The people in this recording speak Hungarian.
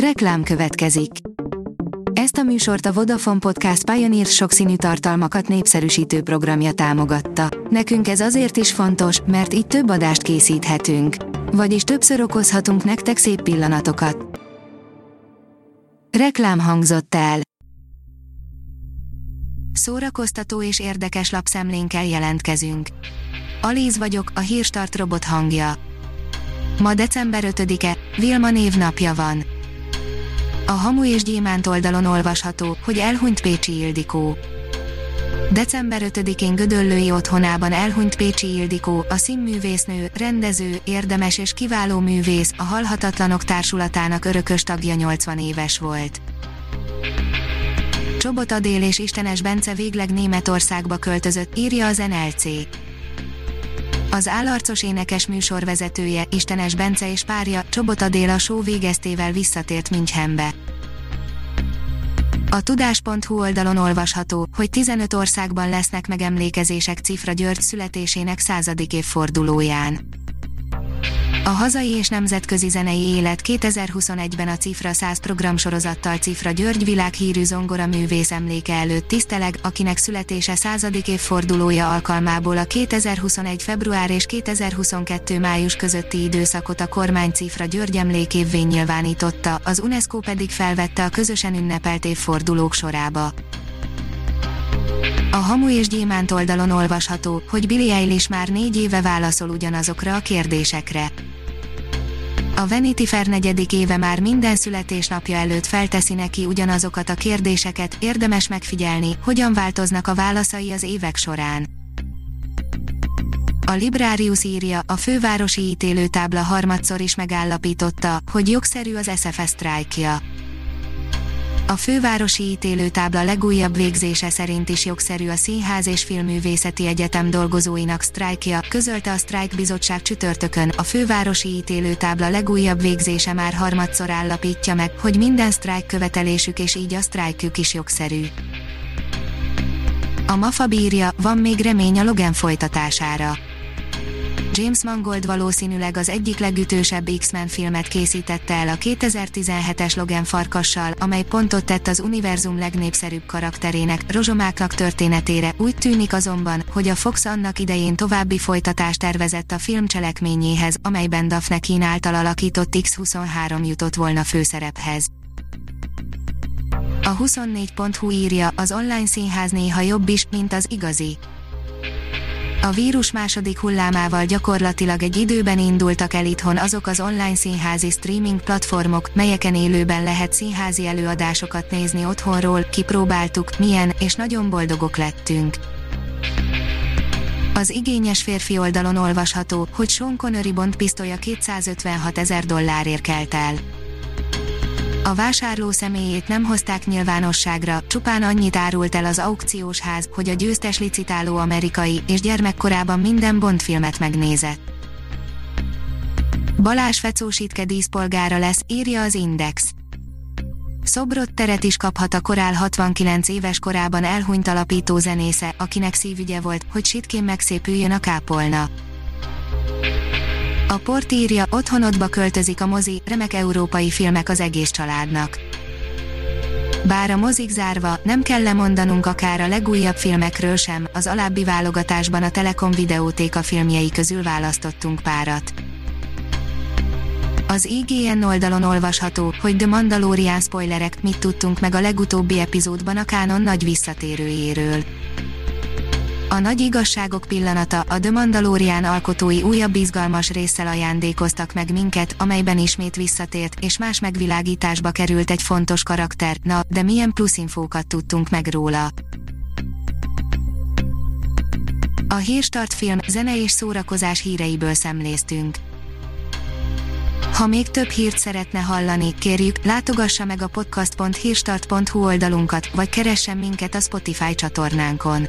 Reklám következik. Ezt a műsort a Vodafone Podcast Pioneer sokszínű tartalmakat népszerűsítő programja támogatta. Nekünk ez azért is fontos, mert így több adást készíthetünk. Vagyis többször okozhatunk nektek szép pillanatokat. Reklám hangzott el. Szórakoztató és érdekes lapszemlénkkel jelentkezünk. Alíz vagyok, a hírstart robot hangja. Ma december 5-e, Vilma névnapja van. A Hamu és Gyémánt oldalon olvasható, hogy elhunyt Pécsi Ildikó. December 5-én Gödöllői otthonában elhunyt Pécsi Ildikó, a színművésznő, rendező, érdemes és kiváló művész, a Halhatatlanok Társulatának örökös tagja 80 éves volt. Csobot Adél és Istenes Bence végleg Németországba költözött, írja az NLC. Az állarcos énekes műsorvezetője, Istenes Bence és párja, Csobot Adél a show végeztével visszatért Münchenbe. A tudás.hu oldalon olvasható, hogy 15 országban lesznek megemlékezések Cifra György születésének századik évfordulóján. A hazai és nemzetközi zenei élet 2021-ben a Cifra 100 programsorozattal Cifra György világhírű zongora művész emléke előtt tiszteleg, akinek születése századik évfordulója alkalmából a 2021. február és 2022. május közötti időszakot a kormány Cifra György emlékévvé nyilvánította, az UNESCO pedig felvette a közösen ünnepelt évfordulók sorába. A Hamu és Gyémánt oldalon olvasható, hogy Billie Eilish már négy éve válaszol ugyanazokra a kérdésekre. A Vanity Fair negyedik éve már minden születésnapja előtt felteszi neki ugyanazokat a kérdéseket, érdemes megfigyelni, hogyan változnak a válaszai az évek során. A Librarius írja, a fővárosi ítélőtábla harmadszor is megállapította, hogy jogszerű az SFS sztrájkja. A fővárosi ítélőtábla legújabb végzése szerint is jogszerű a Színház és Filmművészeti Egyetem dolgozóinak sztrájkja, közölte a sztrájkbizottság csütörtökön, a fővárosi ítélőtábla legújabb végzése már harmadszor állapítja meg, hogy minden sztrájk követelésük és így a sztrájkjuk is jogszerű. A MAFA bírja, van még remény a Logan folytatására James Mangold valószínűleg az egyik legütősebb X-Men filmet készítette el a 2017-es Logan farkassal, amely pontot tett az univerzum legnépszerűbb karakterének, rozsomáknak történetére. Úgy tűnik azonban, hogy a Fox annak idején további folytatást tervezett a film cselekményéhez, amelyben Daphne Keen által alakított X-23 jutott volna főszerephez. A 24.hu írja, az online színház néha jobb is, mint az igazi a vírus második hullámával gyakorlatilag egy időben indultak el itthon azok az online színházi streaming platformok, melyeken élőben lehet színházi előadásokat nézni otthonról, kipróbáltuk, milyen, és nagyon boldogok lettünk. Az igényes férfi oldalon olvasható, hogy Sean Connery Bond pisztolya 256 ezer dollárért kelt el. A vásárló személyét nem hozták nyilvánosságra, csupán annyit árult el az aukciós ház, hogy a győztes licitáló amerikai, és gyermekkorában minden Bond filmet megnézett. Balázs Fecósítke díszpolgára lesz, írja az Index. Szobrot teret is kaphat a korál 69 éves korában elhunyt alapító zenésze, akinek szívügye volt, hogy sitkén megszépüljön a kápolna. A port írja, otthonodba költözik a mozi, remek európai filmek az egész családnak. Bár a mozik zárva, nem kell lemondanunk akár a legújabb filmekről sem, az alábbi válogatásban a Telekom videótéka filmjei közül választottunk párat. Az IGN oldalon olvasható, hogy The Mandalorian spoilerek, mit tudtunk meg a legutóbbi epizódban a kánon nagy visszatérőjéről. A nagy igazságok pillanata, a The Mandalorian alkotói újabb izgalmas résszel ajándékoztak meg minket, amelyben ismét visszatért, és más megvilágításba került egy fontos karakter, na, de milyen pluszinfókat tudtunk meg róla. A Hírstart film, zene és szórakozás híreiből szemléztünk. Ha még több hírt szeretne hallani, kérjük, látogassa meg a podcast.hírstart.hu oldalunkat, vagy keressen minket a Spotify csatornánkon